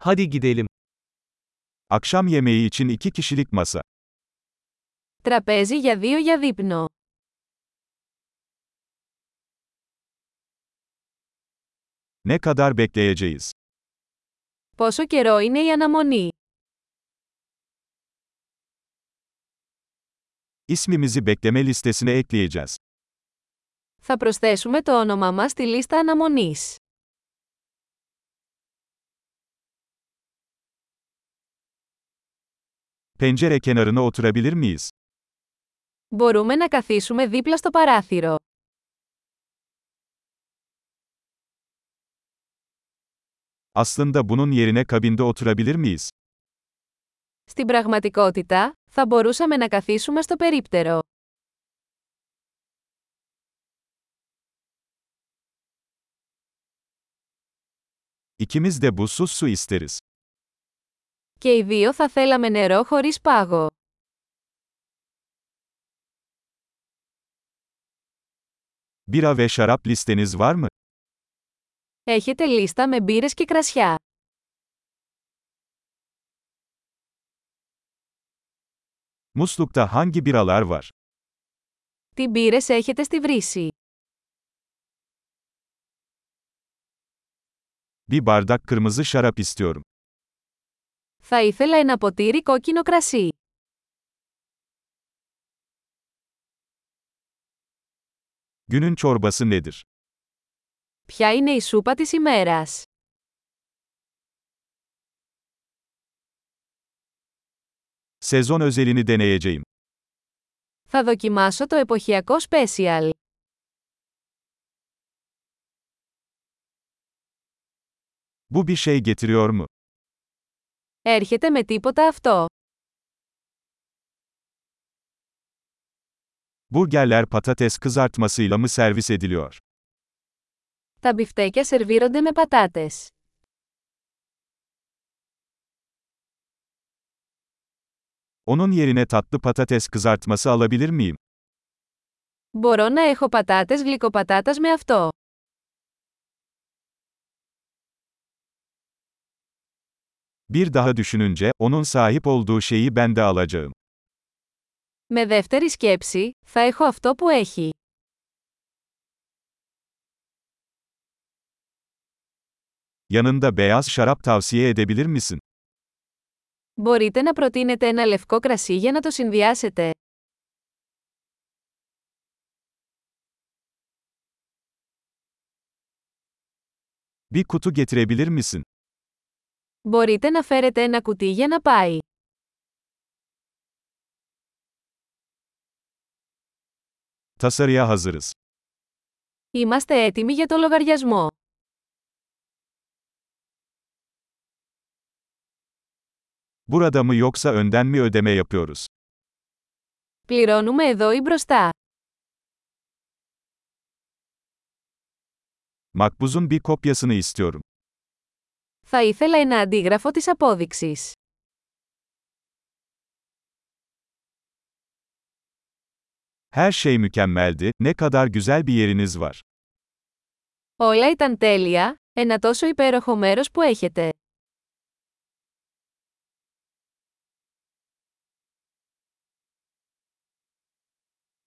Hadi gidelim. Akşam yemeği için iki kişilik masa. Τραπέζι για δύο για δείπνο. Ne kadar bekleyeceğiz? Πόσο καιρό είναι η αναμονή. İsmimizi bekleme listesine ekleyeceğiz. Θα προσθέσουμε το όνομά μας στη λίστα αναμονής. Pencere kenarına oturabilir miyiz? Μπορούμε να καθίσουμε δίπλα στο παράθυρο. Aslında bunun yerine kabinde oturabilir miyiz? Στην πραγματικότητα, θα μπορούσαμε να καθίσουμε στο περίπτερο. İkimiz de buzsuz su isteriz. Και οι δύο θα θέλαμε νερό χωρίς πάγο. Bira ve şarap listeniz var mı? Έχετε λίστα με μπύρες και κρασιά. Muslukta hangi biralar var? Τι μπύρες έχετε στη βρύση; Bir bardak kırmızı şarap istiyorum. Θα ήθελα ένα ποτήρι κόκκινο κρασί. Günün çorbası nedir? Ποια είναι η σούπα της ημέρας. Sezon özelini deneyeceğim. Θα δοκιμάσω το εποχιακό special. Bu bir şey getiriyor mu? Έρχεται με τίποτα αυτό. Burgerler patates kızartmasıyla mı servis ediliyor? Τα μπιφτέκια σερβίρονται με πατάτες. Onun yerine tatlı patates kızartması alabilir miyim? Μπορώ να έχω πατάτες γλυκοπατάτας με αυτό. Bir daha düşününce, onun sahip olduğu şeyi ben de alacağım. Με δεύτερη σκέψη, θα έχω αυτό που έχει. Yanında beyaz şarap tavsiye edebilir misin? Μπορείτε να προτείνετε ένα λευκό κρασί για να το συνδυάσετε. Bir kutu getirebilir misin? Μπορείτε να φέρετε ένα κουτί για να πάει. Tasarıya hazırız. Είμαστε έτοιμοι για το λογαριασμό. Burada mı yoksa önden mi ödeme yapıyoruz? Πληρώνουμε εδώ ή μπροστά. Makbuzun bir kopyasını istiyorum. Θα ήθελα ένα αντίγραφο της απόδειξης. Her şey mükemmeldi, ne kadar güzel bir yeriniz var. Όλα ήταν τέλεια, ένα τόσο υπέροχο μέρος που έχετε.